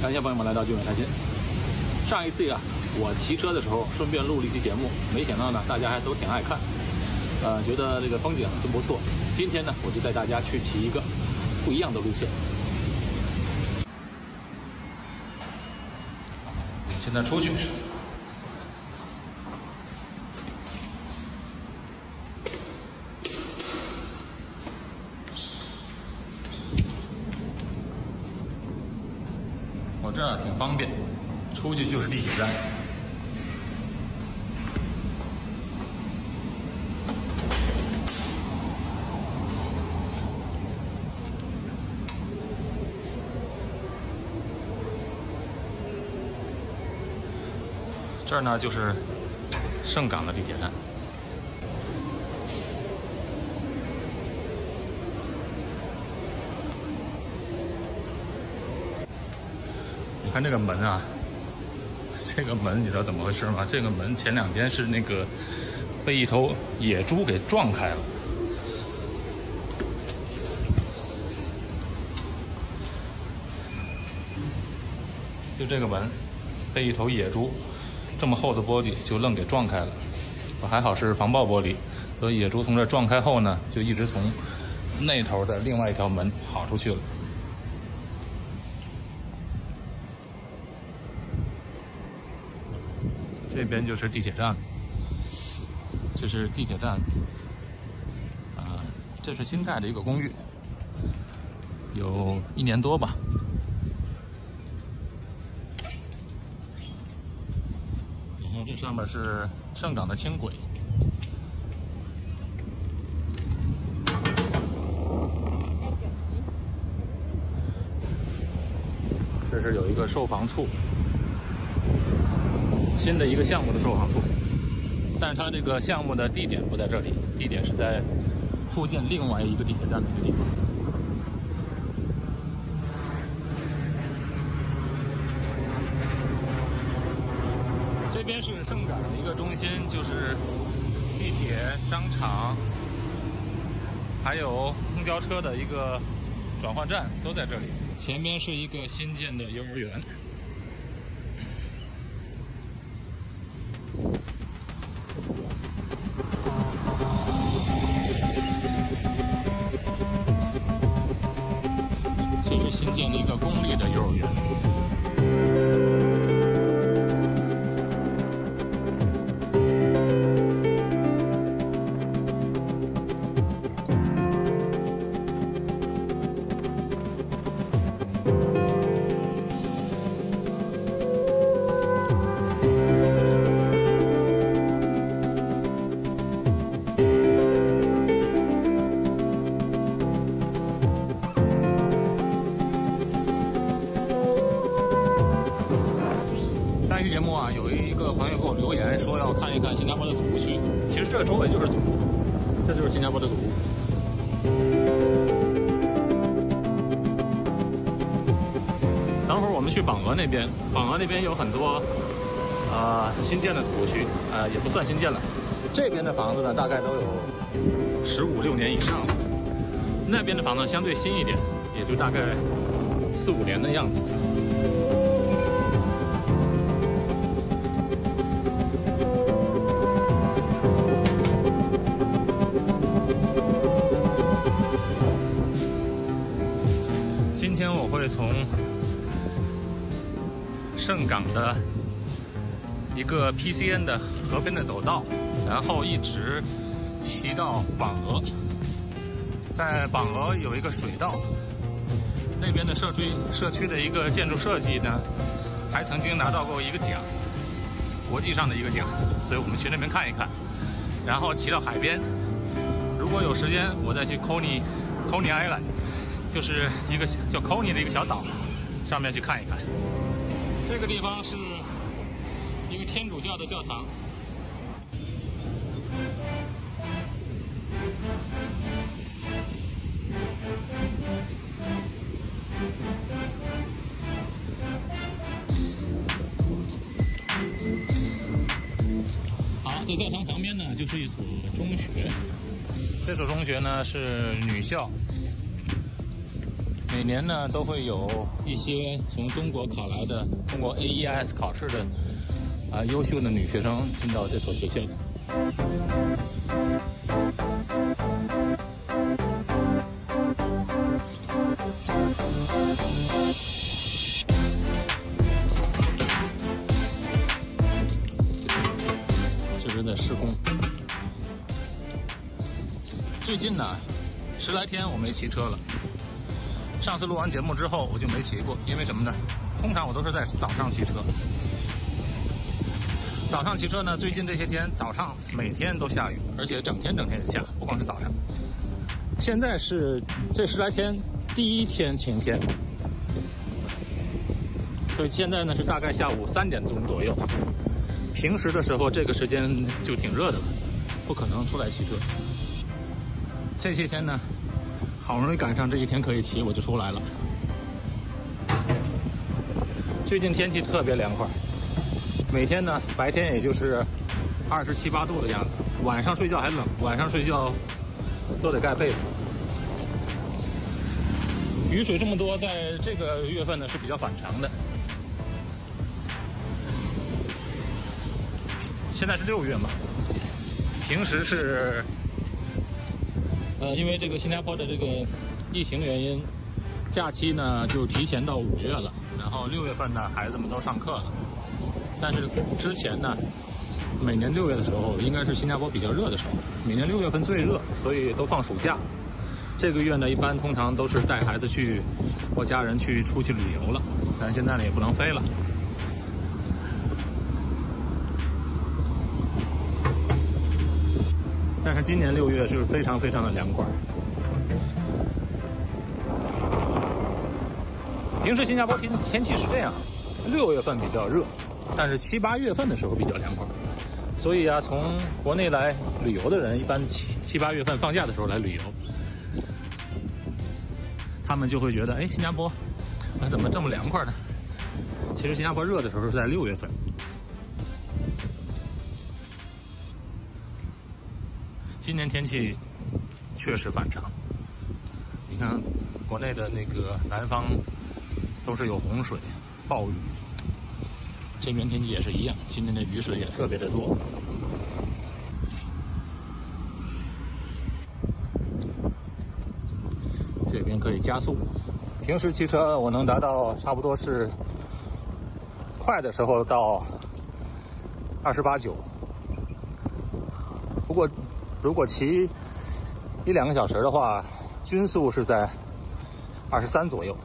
感谢朋友们来到聚美开心。上一次呀，我骑车的时候顺便录了一期节目，没想到呢，大家还都挺爱看，呃，觉得这个风景真不错。今天呢，我就带大家去骑一个不一样的路线。现在出去。我这儿挺方便，地铁站。这儿呢就是盛港的地铁站。你看这个门啊，这个门你知道怎么回事吗？这个门前两天是那个被一头野猪给撞开了。就这个门被一头野猪这么厚的玻璃就愣给撞开了，还好是防爆玻璃，所以野猪从这撞开后呢，就一直从那头的另外一条门跑出去了。这边就是地铁站，这是地铁站，啊，这是新盖的一个公寓，有一年多吧。然后这上面是上港的轻轨，这是有一个售房处。新的一个项目的售房处，但是它这个项目的地点不在这里，地点是在附近另外一个地铁站的一个地方。这边是盛港的一个中心，就是地铁、商场，还有公交车的一个转换站都在这里。前面是一个新建的幼儿园。那边，榜鹅那边有很多呃新建的土区，呃也不算新建了。这边的房子呢，大概都有十五六年以上了。那边的房子相对新一点，也就大概四五年的样子。港的一个 PCN 的河边的走道，然后一直骑到榜鹅。在榜鹅有一个水道，那边的社区社区的一个建筑设计呢，还曾经拿到过一个奖，国际上的一个奖，所以我们去那边看一看，然后骑到海边。如果有时间，我再去 Coney Coney Island。就是一个叫 Coney 的一个小岛，上面去看一看。这个地方是一个天主教的教堂。好，在教堂旁边呢，就是一所中学。这所中学呢是女校。每年呢都会有一些从中国考来的通过 AES 考试的啊优秀的女学生进到这所学校。这是在施工。最近呢，十来天我没骑车了。上次录完节目之后，我就没骑过，因为什么呢？通常我都是在早上骑车。早上骑车呢，最近这些天早上每天都下雨，而且整天整天下，不光是早上。现在是这十来天第一天晴天，所以现在呢是大概下午三点钟左右。平时的时候这个时间就挺热的了，不可能出来骑车。这些天呢，好容易赶上这一天可以骑，我就出来了。最近天气特别凉快，每天呢白天也就是二十七八度的样子，晚上睡觉还冷，晚上睡觉都得盖被子。雨水这么多，在这个月份呢是比较反常的。现在是六月嘛，平时是。呃，因为这个新加坡的这个疫情原因，假期呢就提前到五月了。然后六月份呢，孩子们都上课了。但是之前呢，每年六月的时候，应该是新加坡比较热的时候。每年六月份最热，所以都放暑假。这个月呢，一般通常都是带孩子去或家人去出去旅游了。但现在呢，也不能飞了。但是今年六月是非常非常的凉快。平时新加坡天天气是这样，六月份比较热，但是七八月份的时候比较凉快。所以啊，从国内来旅游的人，一般七七八月份放假的时候来旅游，他们就会觉得，哎，新加坡啊怎么这么凉快呢？其实新加坡热的时候是在六月份。今年天气确实反常，你看国内的那个南方都是有洪水、暴雨，这边天气也是一样，今天的雨水也特别的多。这边可以加速，平时骑车我能达到差不多是快的时候到二十八九，不过。如果骑一两个小时的话，均速是在二十三左右。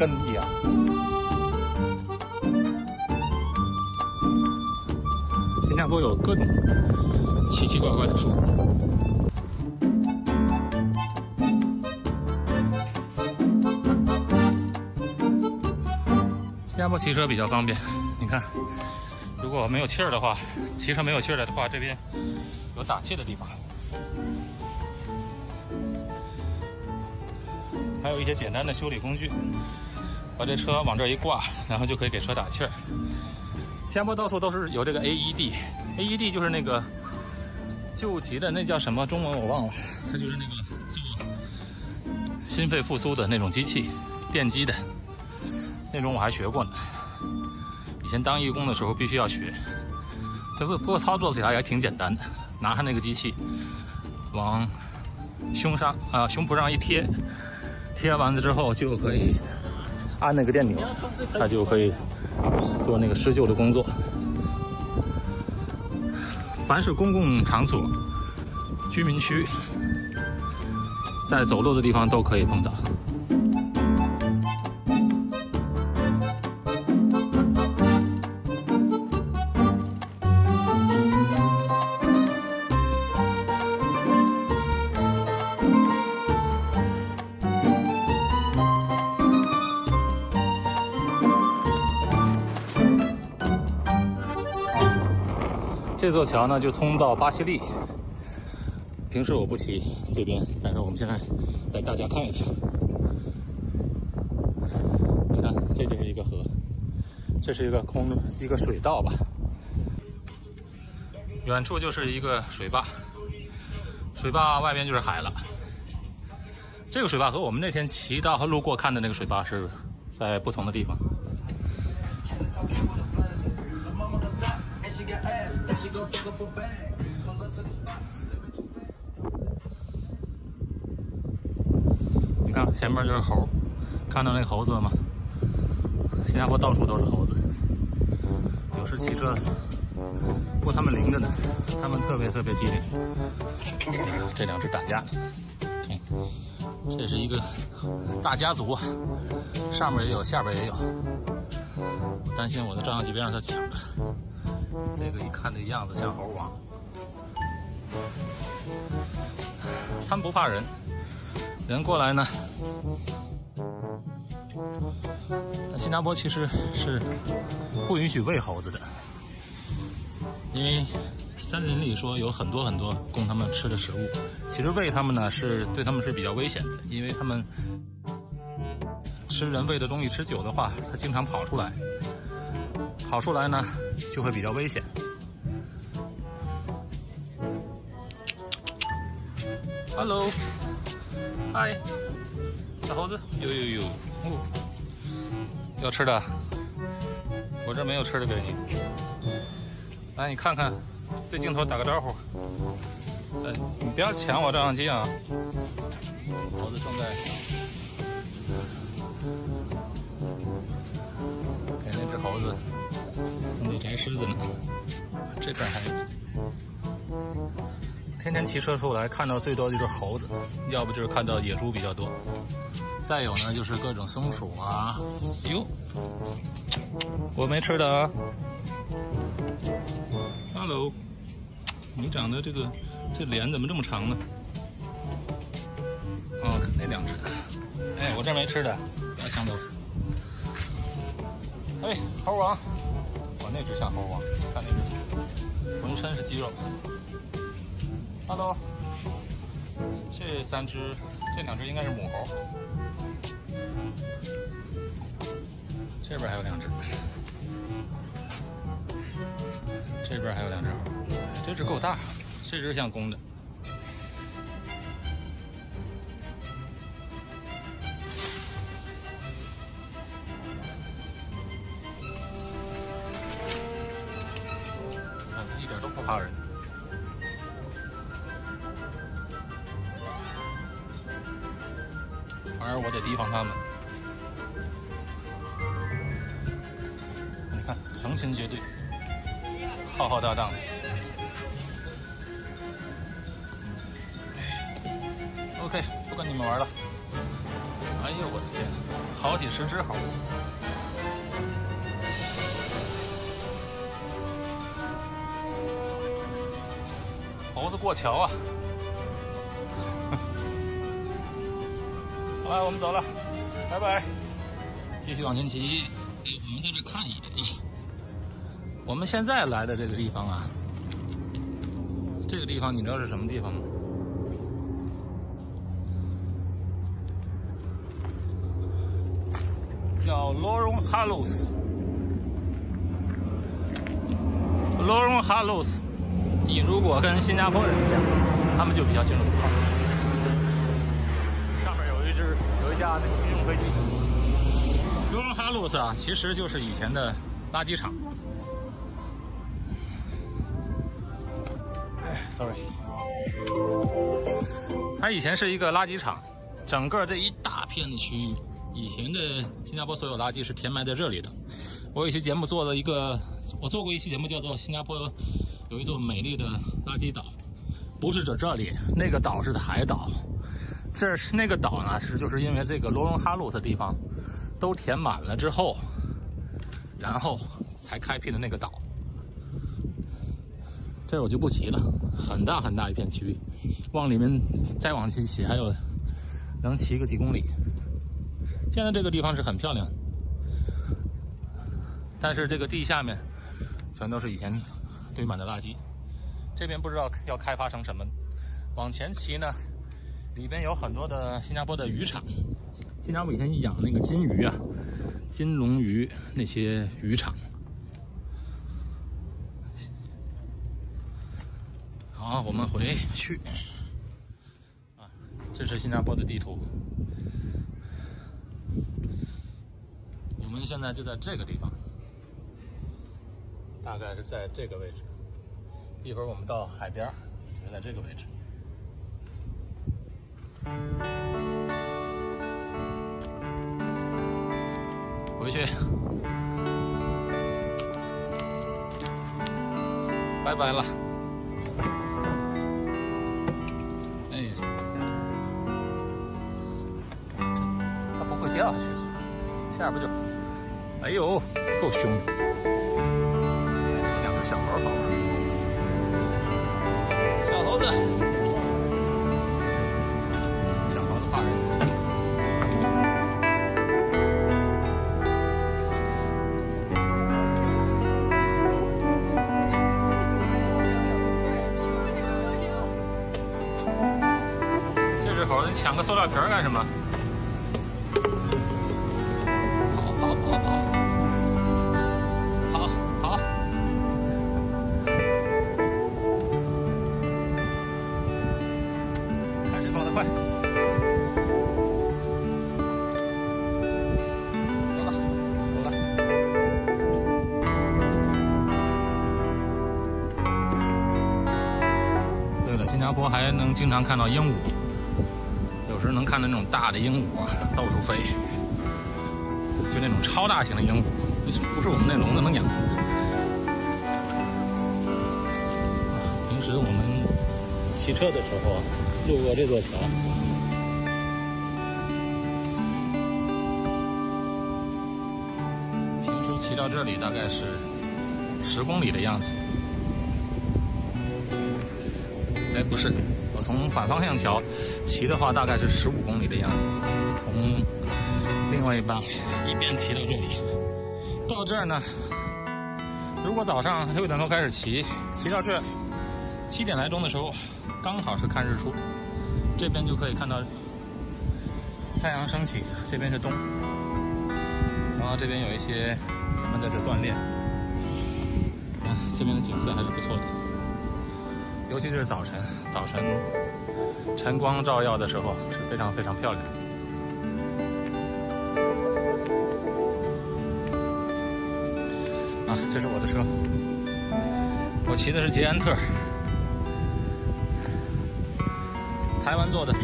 根一样。新加坡有各种奇奇怪怪的树。新加坡骑车比较方便，你看，如果没有气儿的话，骑车没有气儿的话，这边有打气的地方。还有一些简单的修理工具，把这车往这一挂，然后就可以给车打气儿。新加坡到处都是有这个 AED，AED 就是那个救急的，那叫什么中文我忘了，它就是那个做心肺复苏的那种机器，电击的那种，我还学过呢。以前当义工的时候必须要学，不不过操作起来也挺简单的，拿上那个机器往胸上啊胸脯上一贴。贴完了之后就可以按那个电钮，它就可以做那个施救的工作。凡是公共场所、居民区，在走路的地方都可以碰到。这座桥呢就通到巴西利。平时我不骑这边，但是我们现在带大家看一下。你看，这就是一个河，这是一个空一个水道吧。远处就是一个水坝，水坝外边就是海了。这个水坝和我们那天骑到和路过看的那个水坝是在不同的地方。你看前面就是猴，看到那猴子了吗？新加坡到处都是猴子，有时骑车，不过他们灵着呢，他们特别特别机灵。这两只打架，这是一个大家族啊，上面也有，下边也有。担心我的照相机别让他抢了。这个一看这样子像猴王，他们不怕人。人过来呢，新加坡其实是不允许喂猴子的，因为森林里说有很多很多供他们吃的食物，其实喂他们呢是对他们是比较危险的，因为他们吃人喂的东西吃久的话，它经常跑出来，跑出来呢就会比较危险。Hello。嗨，小猴子，呦呦呦，哦，要吃的，我这没有吃的给你。来，你看看，对镜头打个招呼。呃，你不要抢我照相机啊！狮子呢，这边还有。天天骑车出来，看到最多的就是猴子，要不就是看到野猪比较多。再有呢，就是各种松鼠啊。哟，我没吃的啊。Hello，你长得这个这脸怎么这么长呢？哦，那两只。哎，我这没吃的，不要抢走。哎，猴王，那只像猴王，看那只，浑身是肌肉。Hello，这三只，这两只应该是母猴。这边还有两只，这边还有两只猴，这只够大，这只像公的。OK，不跟你们玩了。哎呦我的天，好几十只猴！猴子过桥啊！好了，我们走了，拜拜。继续往前骑，我们在这看一眼。我们现在来的这个地方啊，这个地方你知道是什么地方吗？叫 Lorong Halus。Lorong Halus，你如果跟新加坡人讲，他们就比较清楚。上面有一只，有一架那个军用飞机，罗荣哈路斯啊，其实就是以前的垃圾场。哎，sorry，它以前是一个垃圾场，整个这一大片的区域，以前的新加坡所有垃圾是填埋在这里的。我有一期节目做了一个，我做过一期节目叫做《新加坡有一座美丽的垃圾岛》，不是指这里，那个岛是海岛。这是那个岛呢，是就是因为这个罗荣哈路的地方都填满了之后，然后才开辟的那个岛。这我就不骑了，很大很大一片区域，往里面再往前骑还有能骑个几公里。现在这个地方是很漂亮，但是这个地下面全都是以前堆满的垃圾。这边不知道要开发成什么。往前骑呢，里边有很多的新加坡的渔场。新加坡以前养那个金鱼啊，金龙鱼那些渔场。好，我们回去。啊，这是新加坡的地图。我们现在就在这个地方，大概是在这个位置。一会儿我们到海边，就在这个位置。回去，拜拜了。这不就，哎呦，够凶的！两只小猴子，小猴子，小猴子怕人。这只猴，你抢个塑料瓶干什么？经常看到鹦鹉。有时候能看到那种大的鹦鹉啊，到处飞，就那种超大型的鹦鹉，不是我们那笼子能养。平时我们骑车的时候路过这座桥，平时骑到这里大概是十公里的样子。哎，不是。从反方向桥骑的话，大概是十五公里的样子。从另外一半一边骑到这里，到这儿呢，如果早上六点多开始骑，骑到这儿七点来钟的时候，刚好是看日出，这边就可以看到太阳升起。这边是东，然后这边有一些人们在这锻炼。这边的景色还是不错的。尤其是早晨，早晨晨光照耀的时候是非常非常漂亮。啊，这是我的车，我骑的是捷安特，台湾做的。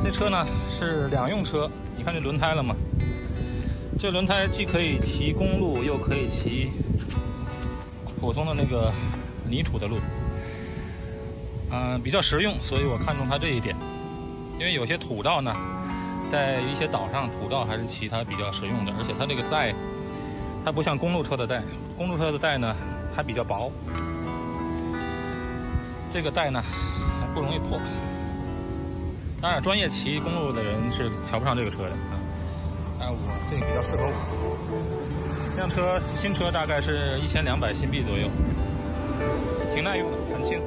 这车呢是两用车，你看这轮胎了吗？这轮胎既可以骑公路，又可以骑普通的那个泥土的路。嗯，比较实用，所以我看中它这一点。因为有些土道呢，在一些岛上，土道还是骑它比较实用的。而且它这个带，它不像公路车的带，公路车的带呢还比较薄，这个带呢还不容易破。当然，专业骑公路的人是瞧不上这个车的啊。但我这个比较适合我。这辆车新车大概是一千两百新币左右，挺耐用的，很轻。